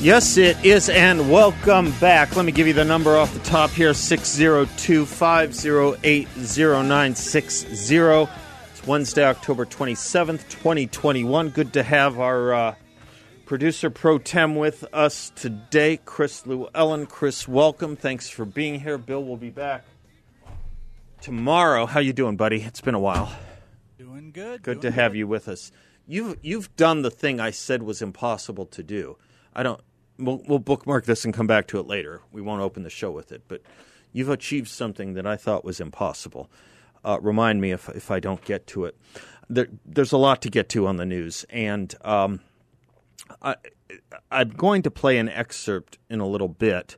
Yes, it is, and welcome back. Let me give you the number off the top here 602 508 0960. It's Wednesday, October 27th, 2021. Good to have our uh, producer pro tem with us today, Chris Llewellyn. Chris, welcome. Thanks for being here. Bill will be back tomorrow. How you doing, buddy? It's been a while. Doing good. Good doing to have good. you with us. You've you've done the thing I said was impossible to do. I don't. We'll, we'll bookmark this and come back to it later. We won't open the show with it, but you've achieved something that I thought was impossible. Uh, remind me if if I don't get to it. There, there's a lot to get to on the news, and um, I, I'm going to play an excerpt in a little bit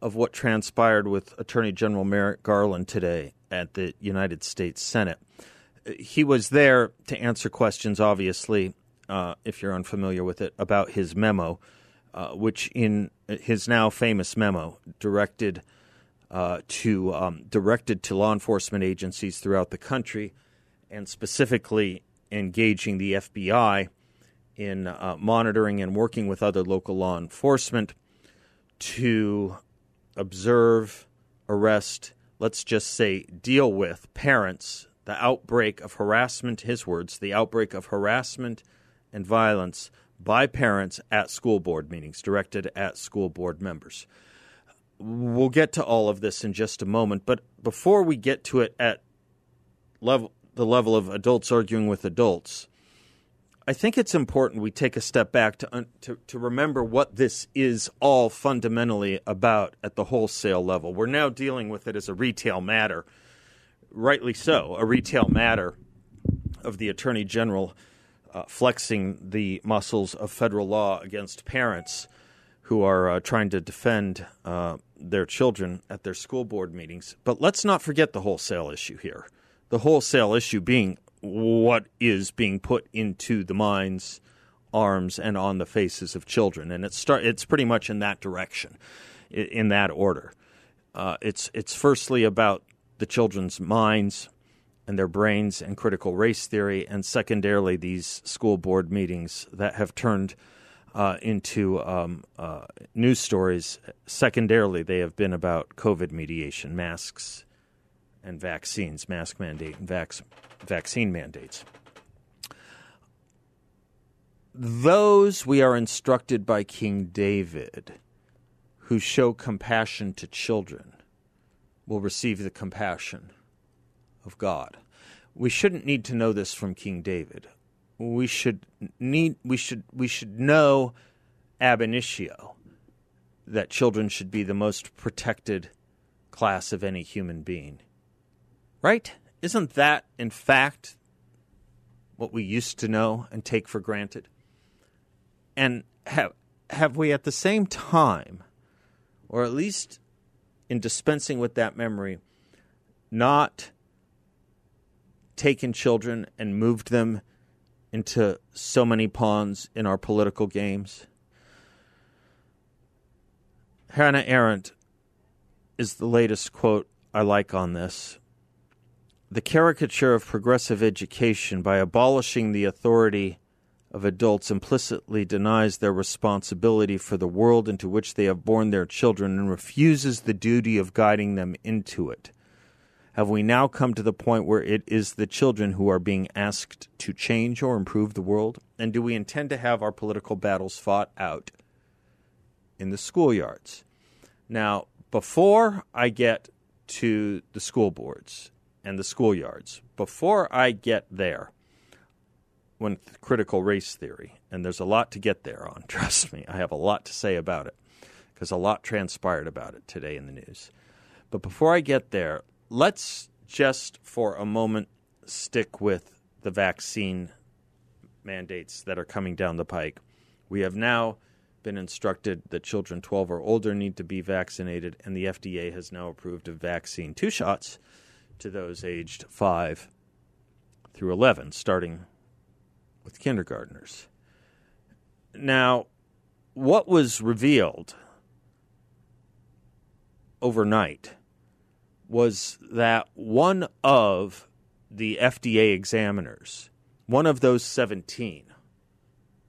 of what transpired with Attorney General Merrick Garland today at the United States Senate. He was there to answer questions, obviously, uh, if you're unfamiliar with it, about his memo, uh, which in his now famous memo directed uh, to um, directed to law enforcement agencies throughout the country, and specifically engaging the FBI in uh, monitoring and working with other local law enforcement to observe, arrest, let's just say deal with parents, the outbreak of harassment, his words, the outbreak of harassment and violence by parents at school board meetings directed at school board members. We'll get to all of this in just a moment, but before we get to it at level the level of adults arguing with adults, I think it's important we take a step back to, to to remember what this is all fundamentally about at the wholesale level. We're now dealing with it as a retail matter, rightly so, a retail matter of the attorney general uh, flexing the muscles of federal law against parents who are uh, trying to defend uh, their children at their school board meetings. But let's not forget the wholesale issue here. The wholesale issue being what is being put into the minds, arms, and on the faces of children, and it's start. It's pretty much in that direction, in that order. Uh, it's it's firstly about the children's minds and their brains and critical race theory, and secondarily these school board meetings that have turned uh, into um, uh, news stories. Secondarily, they have been about COVID mediation, masks, and vaccines, mask mandate, and vac- vaccine mandates. Those we are instructed by King David who show compassion to children will receive the compassion of God. We shouldn't need to know this from King David. We should need we should we should know ab initio that children should be the most protected class of any human being. Right? Isn't that in fact what we used to know and take for granted? And have have we at the same time or at least in dispensing with that memory not taken children and moved them into so many pawns in our political games. Hannah Arendt is the latest quote I like on this. The caricature of progressive education by abolishing the authority of adults implicitly denies their responsibility for the world into which they have born their children and refuses the duty of guiding them into it. Have we now come to the point where it is the children who are being asked to change or improve the world? And do we intend to have our political battles fought out in the schoolyards? Now, before I get to the school boards and the schoolyards, before I get there, when critical race theory, and there's a lot to get there on, trust me, I have a lot to say about it because a lot transpired about it today in the news. But before I get there, let's just for a moment stick with the vaccine mandates that are coming down the pike. We have now been instructed that children 12 or older need to be vaccinated, and the FDA has now approved a vaccine, two shots, to those aged 5 through 11, starting with kindergartners. Now, what was revealed overnight was that one of the FDA examiners, one of those 17,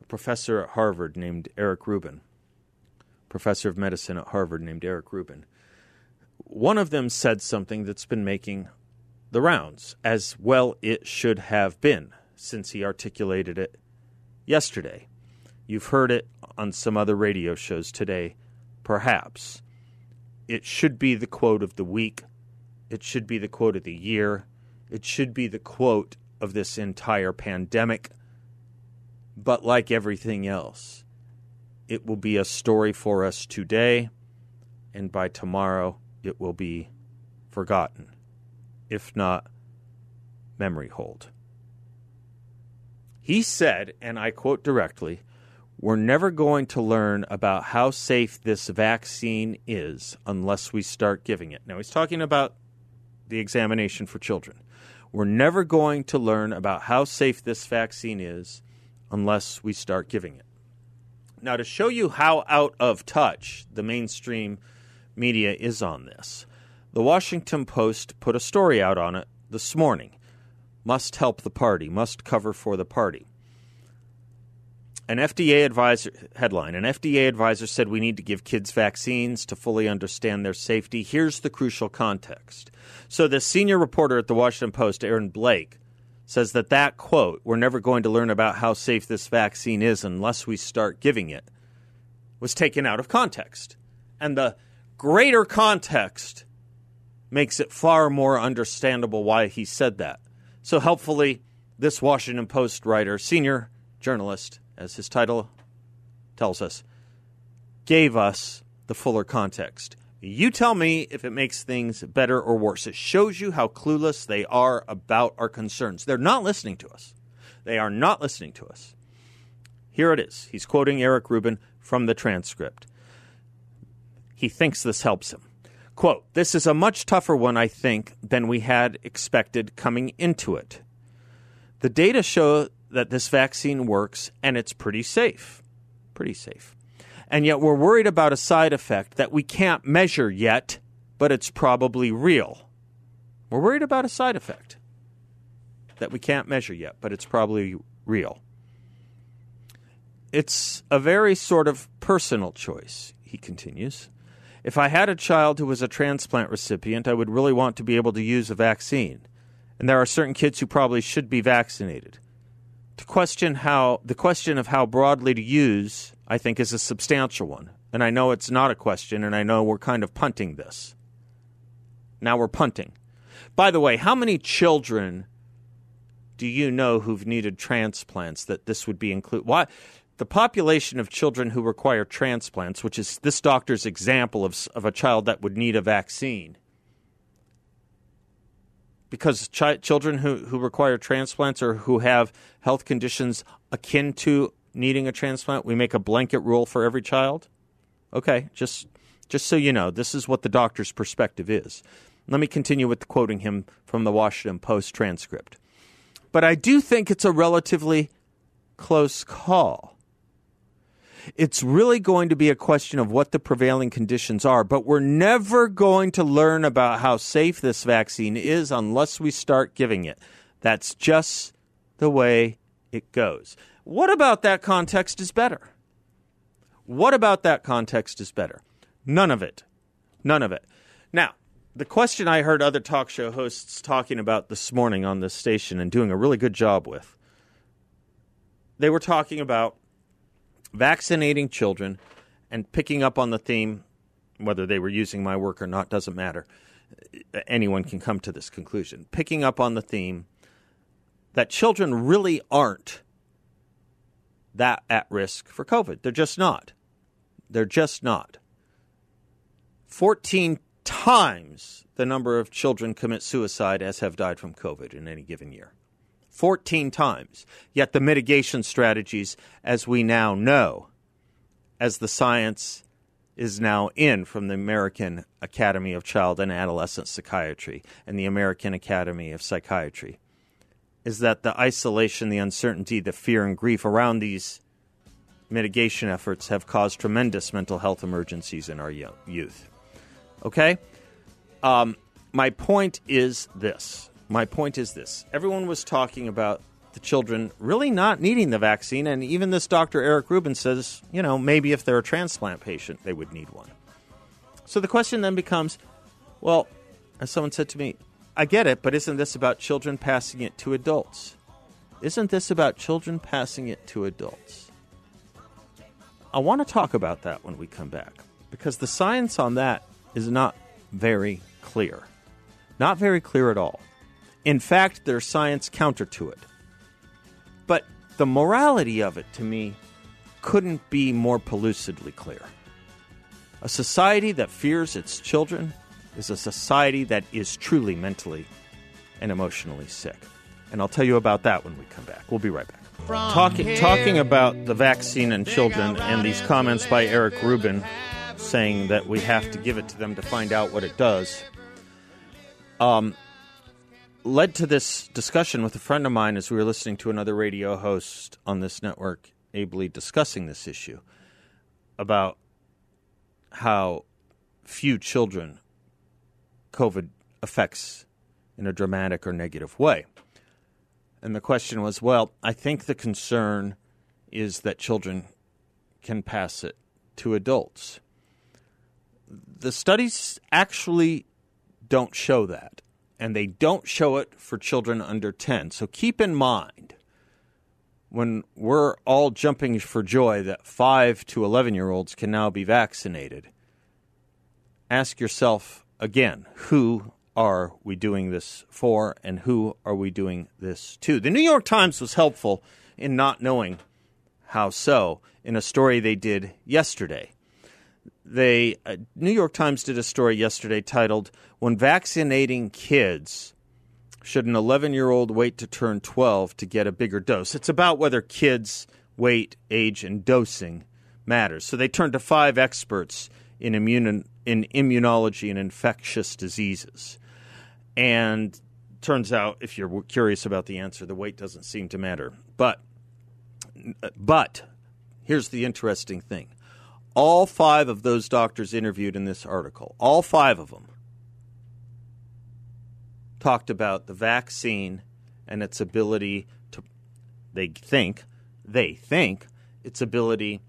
a professor at Harvard named Eric Rubin, professor of medicine at Harvard named Eric Rubin, one of them said something that's been making the rounds, as well it should have been, since he articulated it yesterday. You've heard it on some other radio shows today, perhaps. It should be the quote of the week. It should be the quote of the year. It should be the quote of this entire pandemic. But like everything else, it will be a story for us today, and by tomorrow, it will be forgotten, if not memory hold. He said, and I quote directly, we're never going to learn about how safe this vaccine is unless we start giving it. Now, he's talking about the examination for children. We're never going to learn about how safe this vaccine is unless we start giving it. Now, to show you how out of touch the mainstream media is on this, the Washington Post put a story out on it this morning. Must help the party, must cover for the party an FDA advisor headline an FDA advisor said we need to give kids vaccines to fully understand their safety. Here's the crucial context. So the senior reporter at the Washington Post, Aaron Blake, says that that quote, we're never going to learn about how safe this vaccine is unless we start giving it, was taken out of context. And the greater context makes it far more understandable why he said that. So helpfully, this Washington Post writer, senior journalist, as his title tells us, gave us the fuller context. You tell me if it makes things better or worse. It shows you how clueless they are about our concerns. They're not listening to us. They are not listening to us. Here it is. He's quoting Eric Rubin from the transcript. He thinks this helps him. Quote, This is a much tougher one, I think, than we had expected coming into it. The data show that this vaccine works and it's pretty safe. Pretty safe. And yet we're worried about a side effect that we can't measure yet, but it's probably real. We're worried about a side effect that we can't measure yet, but it's probably real. It's a very sort of personal choice, he continues. If I had a child who was a transplant recipient, I would really want to be able to use a vaccine. And there are certain kids who probably should be vaccinated to question how the question of how broadly to use, I think, is a substantial one. And I know it's not a question, and I know we're kind of punting this. Now we're punting. By the way, how many children do you know who've needed transplants that this would be included? Why? The population of children who require transplants, which is this doctor's example of, of a child that would need a vaccine, because children who, who require transplants or who have health conditions akin to needing a transplant, we make a blanket rule for every child? Okay, just just so you know, this is what the doctor's perspective is. Let me continue with quoting him from the Washington Post transcript. But I do think it's a relatively close call it's really going to be a question of what the prevailing conditions are. But we're never going to learn about how safe this vaccine is unless we start giving it. That's just the way it goes. What about that context is better? What about that context is better? None of it. None of it. Now, the question I heard other talk show hosts talking about this morning on this station and doing a really good job with, they were talking about vaccinating children and picking up on the theme, whether they were using my work or not, doesn't matter. Anyone can come to this conclusion. Picking up on the theme that children really aren't that at risk for COVID. They're just not. They're just not. 14 times the number of children commit suicide as have died from COVID in any given year. 14 times. Yet the mitigation strategies, as we now know, as the science is now in from the American Academy of Child and Adolescent Psychiatry and the American Academy of Psychiatry is that the isolation, the uncertainty, the fear and grief around these mitigation efforts have caused tremendous mental health emergencies in our youth. Okay? Um, my point is this. My point is this. Everyone was talking about the children really not needing the vaccine. And even this Dr. Eric Rubin says, you know, maybe if they're a transplant patient, they would need one. So the question then becomes well, as someone said to me, I get it, but isn't this about children passing it to adults? Isn't this about children passing it to adults? I want to talk about that when we come back because the science on that is not very clear. Not very clear at all. In fact, there's science counter to it. But the morality of it, to me, couldn't be more pellucidly clear. A society that fears its children is a society that is truly mentally and emotionally sick. And I'll tell you about that when we come back. We'll be right back. Talking, talking about the vaccine and children and these comments by Eric Rubin saying that we have to give it to them to find out what it does. Um, led to this discussion with a friend of mine as we were listening to another radio host on this network ably discussing this issue about how few children COVID affects in a dramatic or negative way. And the question was well, I think the concern is that children can pass it to adults. The studies actually don't show that and they don't show it for children under 10. So keep in mind when we're all jumping for joy that 5 to 11 year olds can now be vaccinated, ask yourself again who are we doing this for and who are we doing this to? The New York Times was helpful in not knowing how so in a story they did yesterday they uh, New York Times did a story yesterday titled "When Vaccinating Kids." Should an 11 year old wait to turn 12 to get a bigger dose? It's about whether kids' weight, age, and dosing matters. So they turned to five experts in, immune, in immunology and infectious diseases. And turns out, if you're curious about the answer, the weight doesn't seem to matter. But, but here's the interesting thing all five of those doctors interviewed in this article, all five of them, talked about the vaccine and its ability to, they think, they think, its ability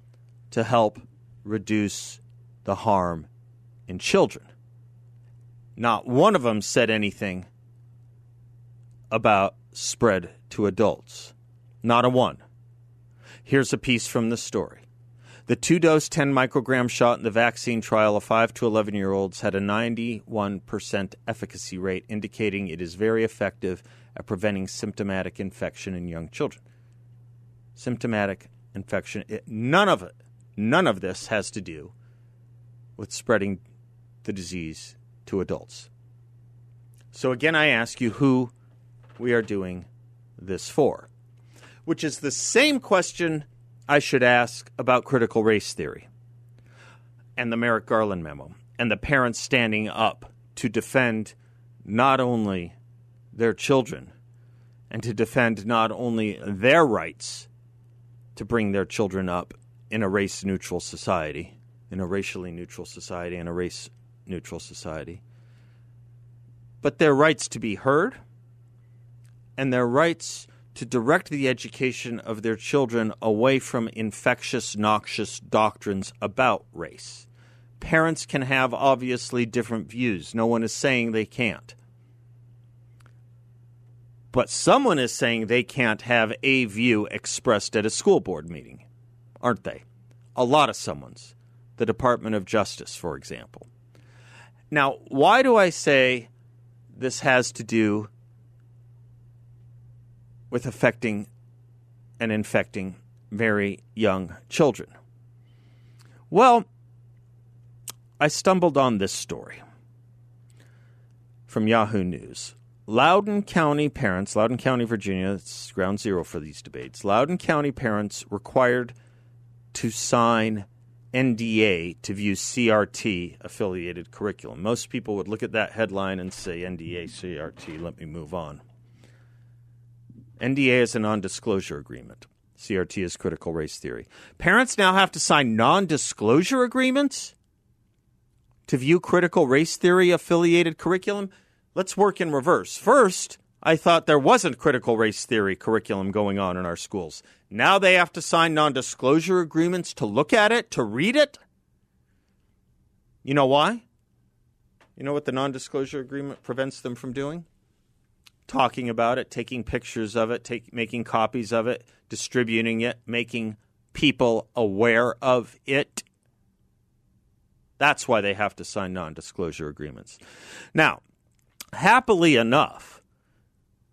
to help reduce the harm in children. Not one of them said anything about spread to adults. Not a one. Here's a piece from the story. The two dose 10 microgram shot in the vaccine trial of 5 to 11 year olds had a 91% efficacy rate, indicating it is very effective at preventing symptomatic infection in young children. Symptomatic infection, it, none of it, none of this has to do with spreading the disease to adults. So, again, I ask you who we are doing this for, which is the same question I should ask about critical race theory and the Merrick Garland memo and the parents standing up to defend not only their children and to defend not only their rights to bring their children up in a race neutral society, in a racially neutral society, in a race neutral society, but their rights to be heard and their rights to direct the education of their children away from infectious, noxious doctrines about race. Parents can have obviously different views. No one is saying they can't. But someone is saying they can't have a view expressed at a school board meeting, aren't they? A lot of someone's. The Department of Justice, for example. Now, why do I say this has to do with affecting and infecting very young children? Well, I stumbled on this story from Yahoo News. Loudoun County parents, Loudoun County, Virginia, it's ground zero for these debates. Loudoun County parents required to sign NDA to view CRT affiliated curriculum. Most people would look at that headline and say NDA CRT, let me move on. NDA is a non disclosure agreement. CRT is critical race theory. Parents now have to sign non disclosure agreements to view critical race theory affiliated curriculum. Let's work in reverse. First, I thought there wasn't critical race theory curriculum going on in our schools. Now they have to sign non disclosure agreements to look at it, to read it. You know why? You know what the non disclosure agreement prevents them from doing? Talking about it, taking pictures of it, take, making copies of it, distributing it, making people aware of it. That's why they have to sign non disclosure agreements. Now, happily enough,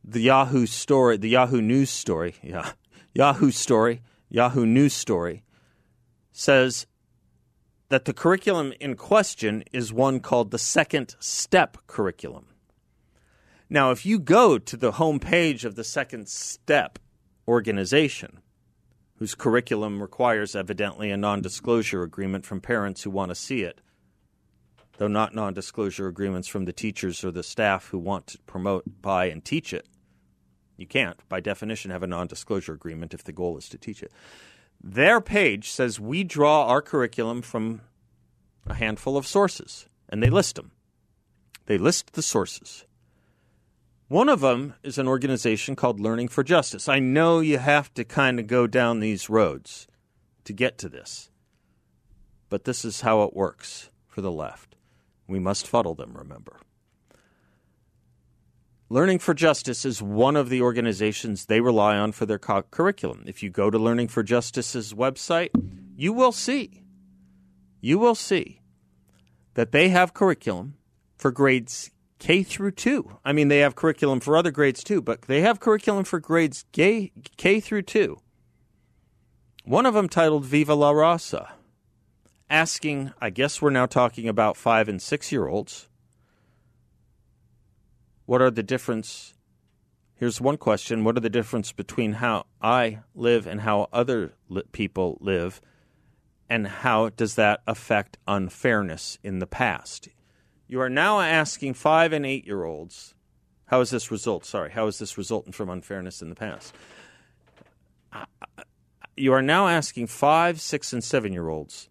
the Yahoo story, the Yahoo News story, yeah, Yahoo story, Yahoo News story says that the curriculum in question is one called the Second Step curriculum. Now, if you go to the homepage of the Second Step organization, whose curriculum requires evidently a non disclosure agreement from parents who want to see it, though not non disclosure agreements from the teachers or the staff who want to promote, buy, and teach it. You can't, by definition, have a non disclosure agreement if the goal is to teach it. Their page says we draw our curriculum from a handful of sources, and they list them. They list the sources. One of them is an organization called Learning for Justice. I know you have to kind of go down these roads to get to this, but this is how it works for the left. We must fuddle them, remember. Learning for Justice is one of the organizations they rely on for their co- curriculum. If you go to Learning for Justice's website, you will see, you will see that they have curriculum for grades K through 2. I mean, they have curriculum for other grades too, but they have curriculum for grades K, K through 2. One of them titled Viva la Raza, asking, I guess we're now talking about five and six year olds what are the difference? Here's one question What are the difference between how I live and how other li- people live? And how does that affect unfairness in the past? You are now asking five and eight year olds, how is this result? Sorry, how is this resultant from unfairness in the past? You are now asking five, six, and seven year olds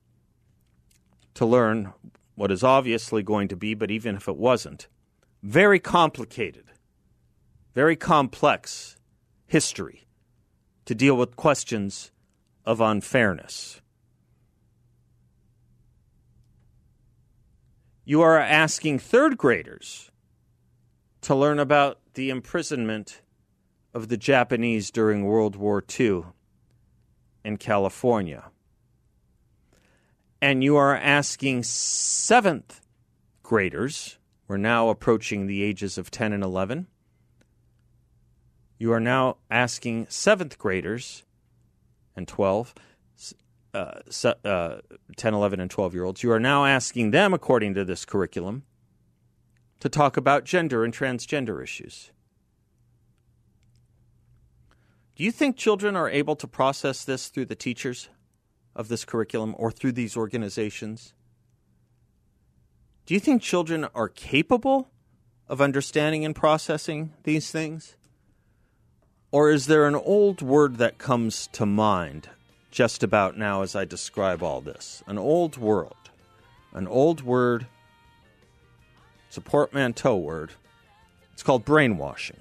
to learn what is obviously going to be, but even if it wasn't, very complicated, very complex history to deal with questions of unfairness. You are asking third graders to learn about the imprisonment of the Japanese during World War II in California. And you are asking seventh graders we're now approaching the ages of 10 and 11. You are now asking seventh graders and 12, uh, uh, 10, 11, and 12 year olds, you are now asking them, according to this curriculum, to talk about gender and transgender issues. Do you think children are able to process this through the teachers of this curriculum or through these organizations? Do you think children are capable of understanding and processing these things? Or is there an old word that comes to mind just about now as I describe all this? An old world. An old word. It's a portmanteau word. It's called brainwashing.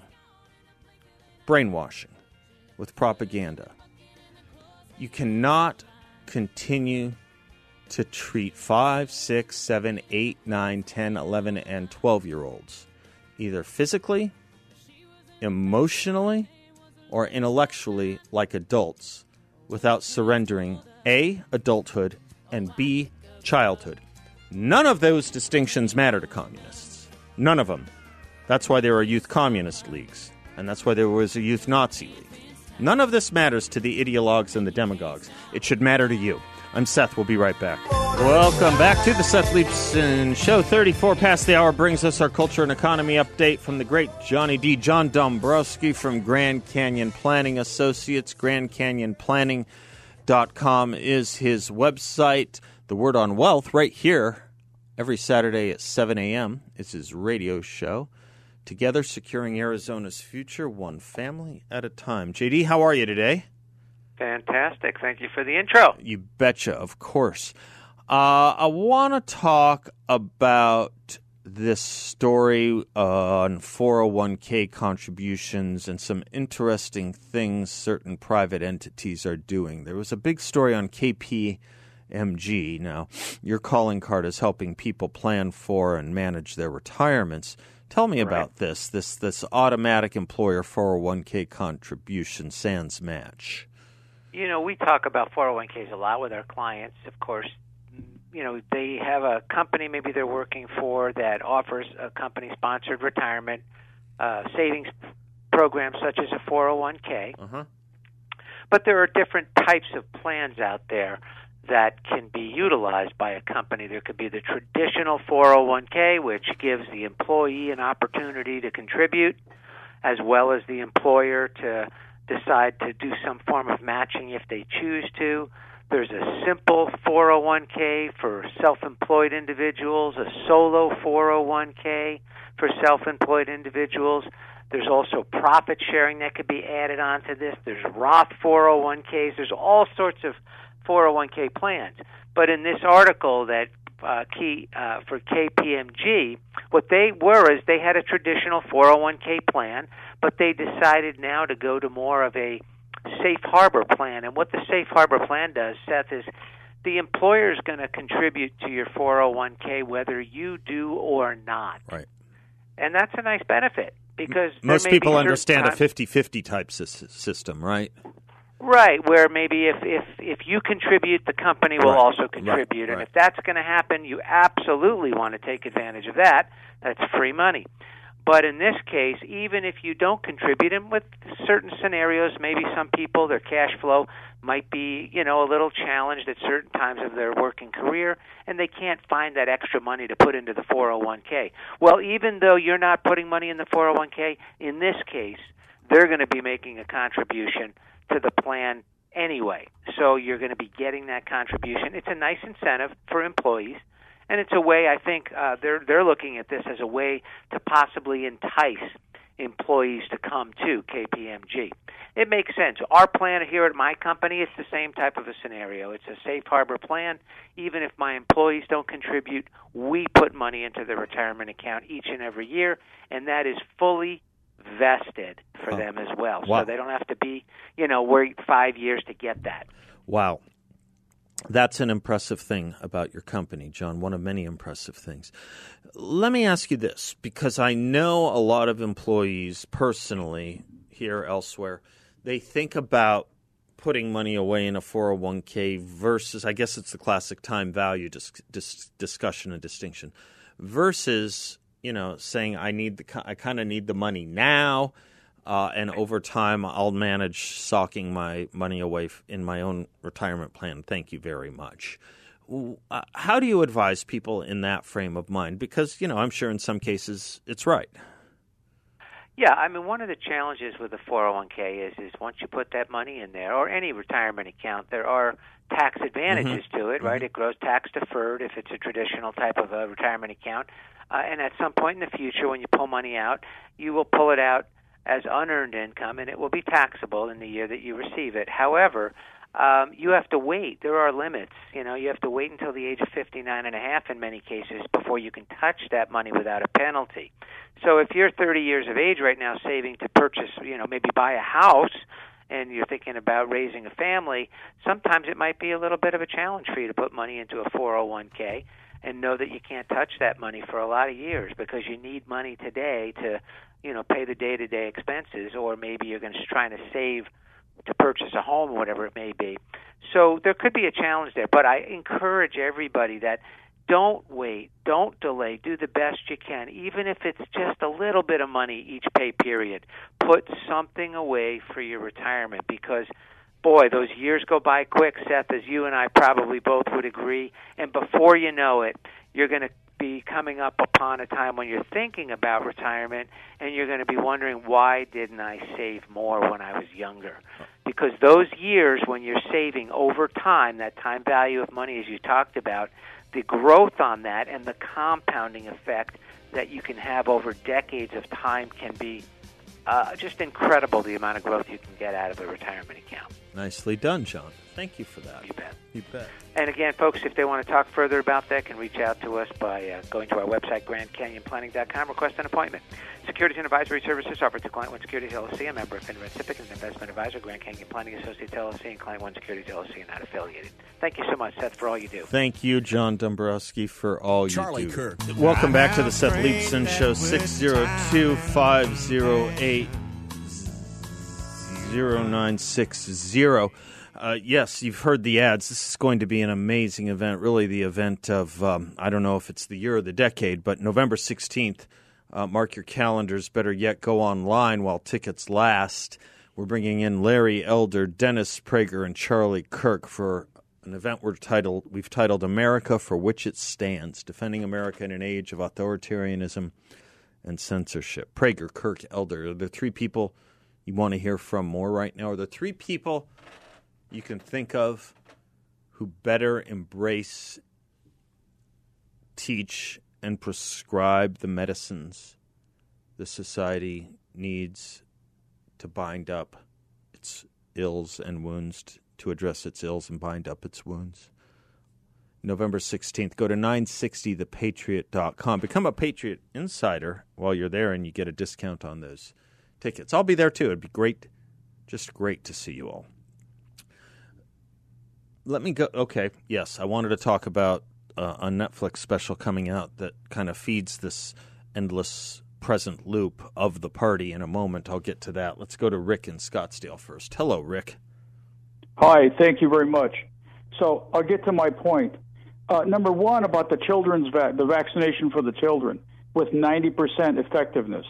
Brainwashing with propaganda. You cannot continue to treat 5, 6, 7, 8, 9, 10, 11, and 12 year olds, either physically, emotionally, or intellectually like adults without surrendering A, adulthood, and B, childhood. None of those distinctions matter to communists. None of them. That's why there are youth communist leagues, and that's why there was a youth Nazi league. None of this matters to the ideologues and the demagogues. It should matter to you. I'm Seth. We'll be right back. Welcome back to the Seth Leibsohn Show. 34 past the hour brings us our culture and economy update from the great Johnny D. John Dombrowski from Grand Canyon Planning Associates. Grand Canyon Planning.com is his website. The Word on Wealth right here every Saturday at 7 a.m. It's his radio show. Together, securing Arizona's future, one family at a time. JD, how are you today? Fantastic. Thank you for the intro. You betcha, of course. Uh, I want to talk about this story on 401k contributions and some interesting things certain private entities are doing. There was a big story on KPMG. Now, your calling card is helping people plan for and manage their retirements. Tell me about this this this automatic employer 401k contribution sans match. You know, we talk about 401ks a lot with our clients. Of course, you know they have a company maybe they're working for that offers a company sponsored retirement uh, savings programs such as a 401k. Uh-huh. But there are different types of plans out there that can be utilized by a company. There could be the traditional 401k, which gives the employee an opportunity to contribute, as well as the employer to decide to do some form of matching if they choose to. There's a simple 401k for self employed individuals, a solo 401k for self employed individuals. There's also profit sharing that could be added onto this. There's Roth 401ks. There's all sorts of 401k plans. But in this article that uh, key uh, for KPMG, what they were is they had a traditional 401k plan, but they decided now to go to more of a safe harbor plan. And what the safe harbor plan does, Seth, is the employer is going to contribute to your 401k whether you do or not. Right. And that's a nice benefit because most people understand times, a 50-50 type system, right? Right, where maybe if if if you contribute, the company will right. also contribute, right. and right. if that's going to happen, you absolutely want to take advantage of that. That's free money. But in this case, even if you don't contribute, and with certain scenarios, maybe some people their cash flow might be, you know, a little challenged at certain times of their working career, and they can't find that extra money to put into the 401k. Well, even though you're not putting money in the 401k, in this case, they're going to be making a contribution to the plan anyway. So you're going to be getting that contribution. It's a nice incentive for employees and it's a way I think uh, they're they're looking at this as a way to possibly entice employees to come to KPMG. It makes sense. Our plan here at my company is the same type of a scenario. It's a safe harbor plan. Even if my employees don't contribute, we put money into the retirement account each and every year, and that is fully vested for them as well. Wow. So they don't have to be, you know, wait five years to get that. Wow. That's an impressive thing about your company, John, one of many impressive things. Let me ask you this because I know a lot of employees personally here elsewhere, they think about putting money away in a 401k versus, I guess it's the classic time value dis- dis- discussion and distinction, versus, you know, saying I need the, I kind of need the money now uh, and over time, I'll manage socking my money away in my own retirement plan. Thank you very much. Uh, how do you advise people in that frame of mind? Because you know, I'm sure in some cases it's right. Yeah, I mean, one of the challenges with the 401k is is once you put that money in there, or any retirement account, there are tax advantages mm-hmm. to it, right? Mm-hmm. It grows tax deferred if it's a traditional type of a retirement account, uh, and at some point in the future, when you pull money out, you will pull it out as unearned income, and it will be taxable in the year that you receive it. However, um, you have to wait. There are limits. You know, you have to wait until the age of 59 and a half in many cases before you can touch that money without a penalty. So if you're 30 years of age right now saving to purchase, you know, maybe buy a house, and you're thinking about raising a family, sometimes it might be a little bit of a challenge for you to put money into a 401k and know that you can't touch that money for a lot of years because you need money today to you know pay the day to day expenses or maybe you're going to trying to save to purchase a home or whatever it may be. So there could be a challenge there but i encourage everybody that don't wait don't delay do the best you can even if it's just a little bit of money each pay period. Put something away for your retirement because boy those years go by quick seth as you and i probably both would agree. And before you know it you're going to be coming up upon a time when you're thinking about retirement and you're going to be wondering why didn't I save more when I was younger. because those years when you're saving over time, that time value of money, as you talked about, the growth on that and the compounding effect that you can have over decades of time can be uh, just incredible the amount of growth you can get out of a retirement account. Nicely done, John. Thank you for that. You bet. You bet. And again, folks, if they want to talk further about that, can reach out to us by uh, going to our website, GrandCanyonPlanning.com, request an appointment. Securities and advisory services offered to Client One Securities LLC, a member of FINRA SIPC, an investment advisor, Grand Canyon Planning Associates LLC, and Client One Securities LLC, and not affiliated. Thank you so much, Seth, for all you do. Thank you, John Dombrowski, for all Charlie you do. Kirk. Welcome back to the Seth Leibsohn Show, 602 508 0960. Uh, yes, you've heard the ads. This is going to be an amazing event. Really, the event of, um, I don't know if it's the year or the decade, but November 16th. Uh, mark your calendars. Better yet, go online while tickets last. We're bringing in Larry Elder, Dennis Prager, and Charlie Kirk for an event we're titled, we've titled America for Which It Stands Defending America in an Age of Authoritarianism and Censorship. Prager, Kirk, Elder are the three people you want to hear from more right now? Are the three people you can think of who better embrace, teach, and prescribe the medicines the society needs to bind up its ills and wounds, to address its ills and bind up its wounds? November 16th. Go to 960thepatriot.com. Become a Patriot Insider while you're there, and you get a discount on those tickets. I'll be there too. It'd be great, just great to see you all. Let me go. Okay, yes, I wanted to talk about uh, a Netflix special coming out that kind of feeds this endless present loop of the party in a moment. I'll get to that. Let's go to Rick in Scottsdale first. Hello, Rick. Hi, thank you very much. So I'll get to my point. Uh, number one about the children's va- the vaccination for the children with 90% effectiveness.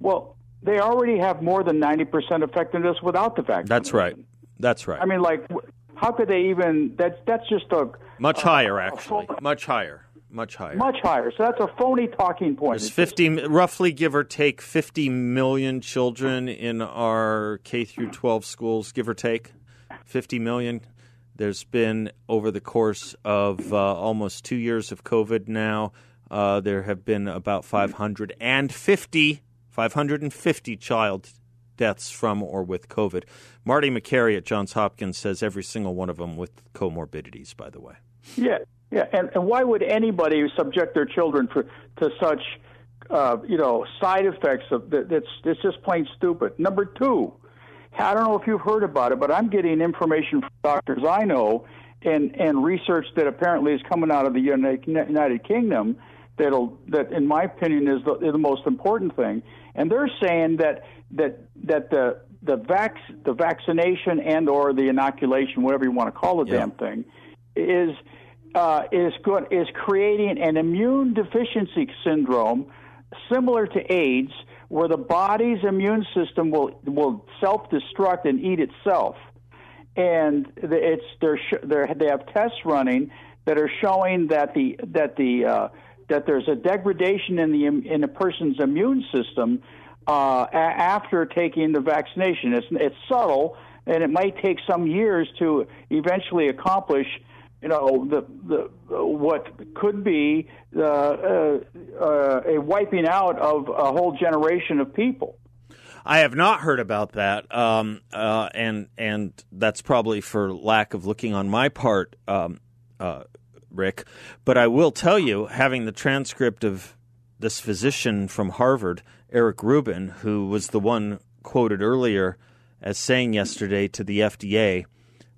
Well, they already have more than 90% effectiveness without the vaccine. That's right. That's right. I mean, like, how could they even? That's that's just a much uh, higher, a actually. phony- Much higher. Much higher. much higher. So that's a phony talking point. There's 50, roughly give or take, 50 million children in our K through 12 schools, give or take, 50 million. There's been over the course of uh, almost two years of COVID now, uh, there have been about 550, 550 child deaths from or with COVID. Marty Makary at Johns Hopkins says every single one of them with comorbidities, by the way. Yeah, yeah, and, and why would anybody subject their children for, to such, uh, you know, side effects of that? That's it's just plain stupid. Number two, I don't know if you've heard about it, but I'm getting information from doctors I know, and and research that apparently is coming out of the United, United Kingdom. That'll that, in my opinion, is the, is the most important thing. And they're saying that that that the the vac the vaccination and or the inoculation, whatever you want to call the Yeah. damn thing, is uh, is good is creating an immune deficiency syndrome similar to AIDS, where the body's immune system will will self destruct and eat itself. And it's they're, sh- they're they have tests running that are showing that the that the uh, that there's a degradation in the in a person's immune system uh, a- after taking the vaccination. It's it's subtle, and it might take some years to eventually accomplish you know the the what could be uh, uh, uh, a wiping out of a whole generation of people. I have not heard about that, um, uh, and and that's probably for lack of looking on my part, um, uh, Rick. But I will tell you, having the transcript of this physician from Harvard, Eric Rubin, who was the one quoted earlier as saying yesterday to the FDA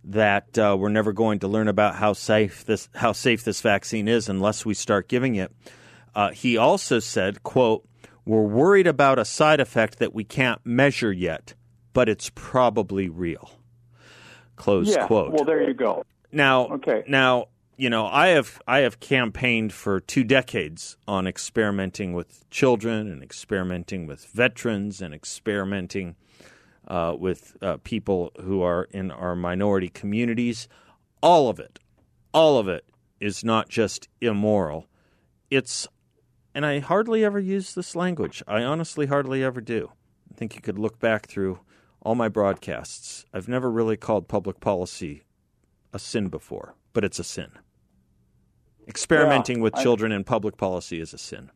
that uh, we're never going to learn about how safe this how safe this vaccine is unless we start giving it. Uh, he also said, "quote We're worried about a side effect that we can't measure yet, but it's probably real." Close yeah. quote. Well, there you go. Now, Okay. Now, you know, I have I have campaigned for two decades on experimenting with children and experimenting with veterans and experimenting uh, with uh, people who are in our minority communities. All of it, all of it is not just immoral. It's, and I hardly ever use this language. I honestly hardly ever do. I think you could look back through all my broadcasts, I've never really called public policy a sin before, but it's a sin. Experimenting Yeah, with I- children in public policy is a sin.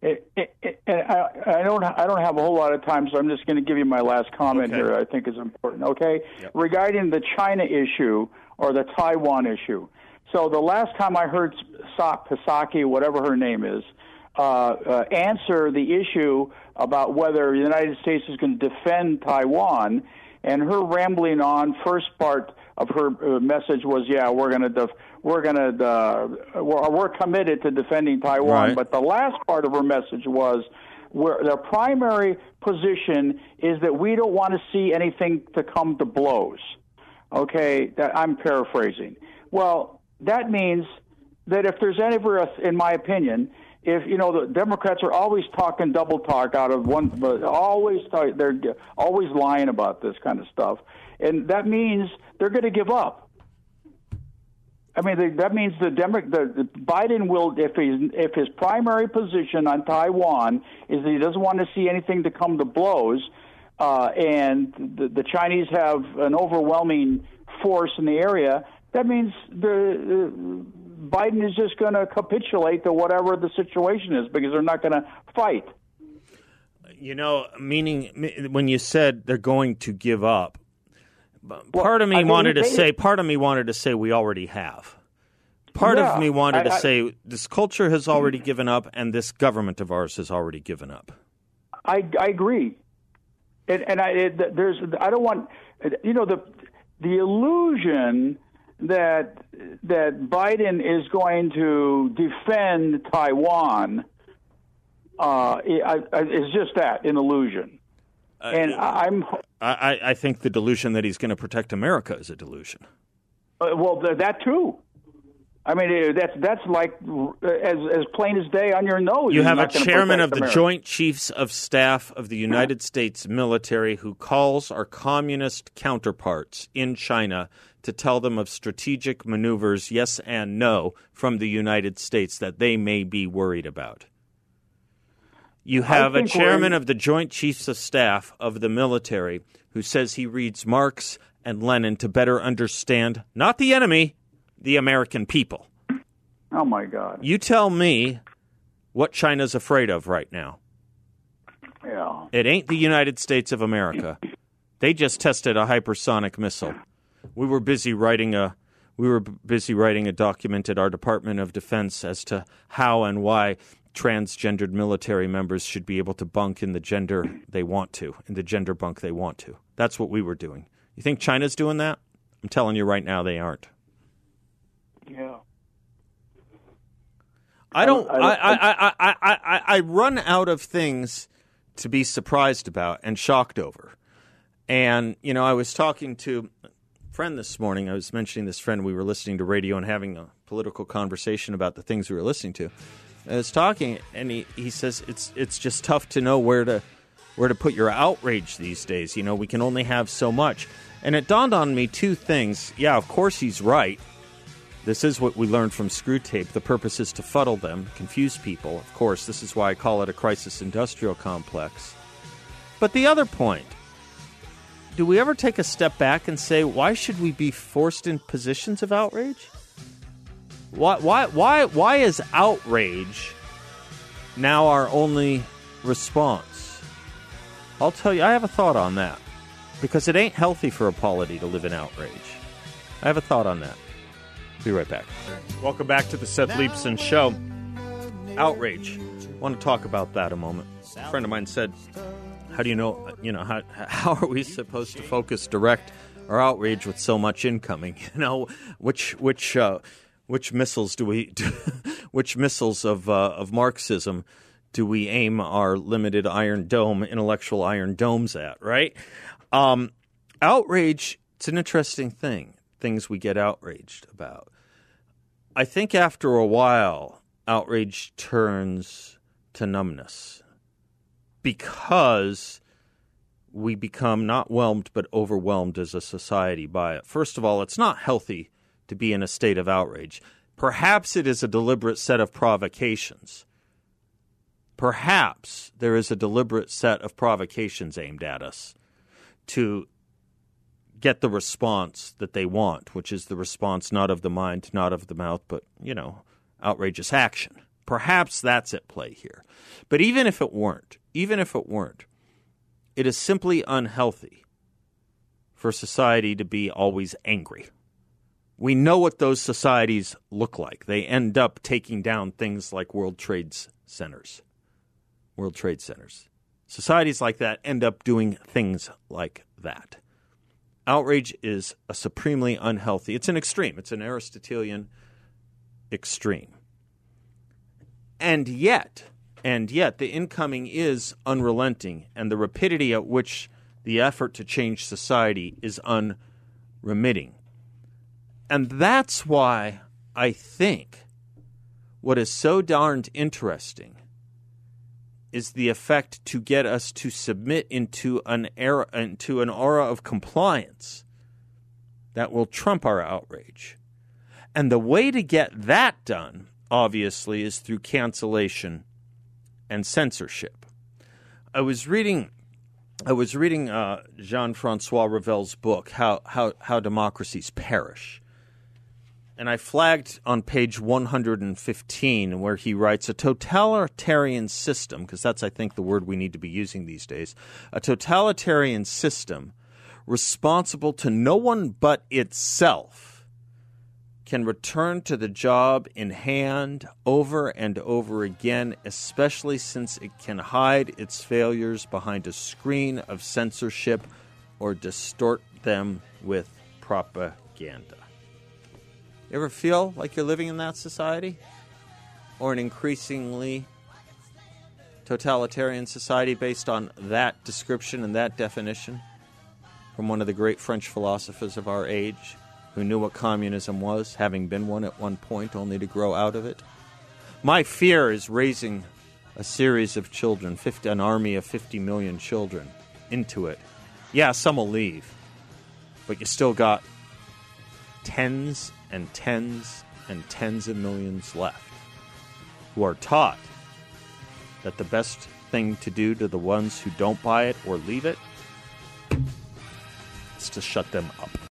It, it, it, I, I don't. I don't have a whole lot of time, so I'm just going to give you my last comment Okay. here. I think is important. Okay, regarding the China issue or the Taiwan issue. So the last time I heard Sa- Pasaki, whatever her name is, uh, uh, answer the issue about whether the United States is going to defend Taiwan, and her rambling on first part of her uh, message was, "Yeah, we're going to def- we're going to uh, we're, we're committed to defending Taiwan," Right. but the last part of her message was. Where their primary position is that we don't want to see anything to come to blows. Okay, that, I'm paraphrasing. Well, that means that if there's ever, in my opinion, if you know the Democrats are always talking double talk out of one, but always talk, they're always lying about this kind of stuff, and that means they're going to give up. I mean, the, that means the, Demo- the, the Biden will, if he's, if his primary position on Taiwan is that he doesn't want to see anything to come to blows, uh, and the, the Chinese have an overwhelming force in the area, that means the uh, Biden is just going to capitulate to whatever the situation is because they're not going to fight. You know, meaning when you said they're going to give up, part of me I wanted to say, part of me wanted to say we already have. Part Yeah, of me wanted I- to say this culture has already given up, and this government of ours has already given up. I, I agree, and, and I it, there's I don't want you know the the illusion that that Biden is going to defend Taiwan uh, I, I, is just that an illusion, and I, I'm I, I- think the delusion that he's going to protect America is a delusion. uh, well th- that too. I mean uh, that's that's like uh, as as plain as day on your nose. You have a chairman of the America. Joint Chiefs of Staff of the United States military who calls our communist counterparts in China to tell them of strategic maneuvers, yes and no, from the United States that they may be worried about. You have a chairman of the Joint Chiefs of Staff of the military who says he reads Marx and Lenin to better understand not the enemy, the American people. Oh my God! You tell me what China's afraid of right now. Yeah. It ain't the United States of America. They just tested a hypersonic missile. We were busy writing a we were busy writing a document at our Department of Defense as to how and why transgendered military members should be able to bunk in the gender they want to, in the gender bunk they want to. That's what we were doing. You think China's doing that? I'm telling you right now they aren't. Yeah. I don't. I I, I, I, I, I, run out of things to be surprised about and shocked over. And you know, I was talking to a friend this morning. I was mentioning this friend. We were listening to radio and having a political conversation about the things we were listening to. I was talking, and he, he says it's it's just tough to know where to where to put your outrage these days. You know, we can only have so much. And it dawned on me two things. Yeah, of course he's right. This is what we learned from Screwtape. The purpose is to fuddle them, confuse people. Of course, this is why I call it a crisis industrial complex. But the other point do we ever take a step back and say, why should we be forced in positions of outrage? Why, why, why, why is outrage now our only response? I'll tell you, I have a thought on that. Because it ain't healthy for a polity to live in outrage. I have a thought on that. Be right back. Welcome back to the Seth Leibsohn Show. Outrage. I want to talk about that a moment. A friend of mine said, "How do you know? You know how how are we supposed to focus direct our outrage with so much incoming? You know, which which uh, which missiles do we? which missiles of uh, of Marxism do we aim our limited Iron Dome intellectual Iron Domes at? Right? Um, outrage. It's an interesting thing. Things we get outraged about. I think after a while, outrage turns to numbness because we become not whelmed but overwhelmed as a society by it. First of all, it's not healthy to be in a state of outrage. Perhaps it is a deliberate set of provocations. Perhaps there is a deliberate set of provocations aimed at us. to get the response that they want, which is the response not of the mind, not of the mouth, but, you know, outrageous action. Perhaps that's at play here. But even if it weren't, even if it weren't, it is simply unhealthy for society to be always angry. We know what those societies look like. They end up taking down things like World Trade Centers. World Trade Centers. Societies like that end up doing things like that. Outrage is a supremely unhealthy, it's an extreme, it's an Aristotelian extreme. And yet, and yet, the incoming is unrelenting, and the rapidity at which the effort to change society is unremitting. And that's why I think what is so darned interesting is the effect to get us to submit into an era into an aura of compliance that will trump our outrage. And the way to get that done obviously, is through cancellation and censorship. I was reading. I was reading uh, Jean Francois Revel's book, How, How, How Democracies Perish. And I flagged on page 115 where he writes a totalitarian system, because that's, I think, the word we need to be using these days. A totalitarian system responsible to no one but itself can return to the job in hand over and over again, especially since it can hide its failures behind a screen of censorship or distort them with propaganda. You ever feel like you're living in that society? Or an increasingly totalitarian society based on that description and that definition from one of the great French philosophers of our age? who knew what communism was, having been one at one point, only to grow out of it. My fear is raising a series of children, 50, an army of 50 million children, into it. Yeah, some will leave, but you still got tens and tens and tens of millions left who are taught that the best thing to do to the ones who don't buy it or leave it is to shut them up.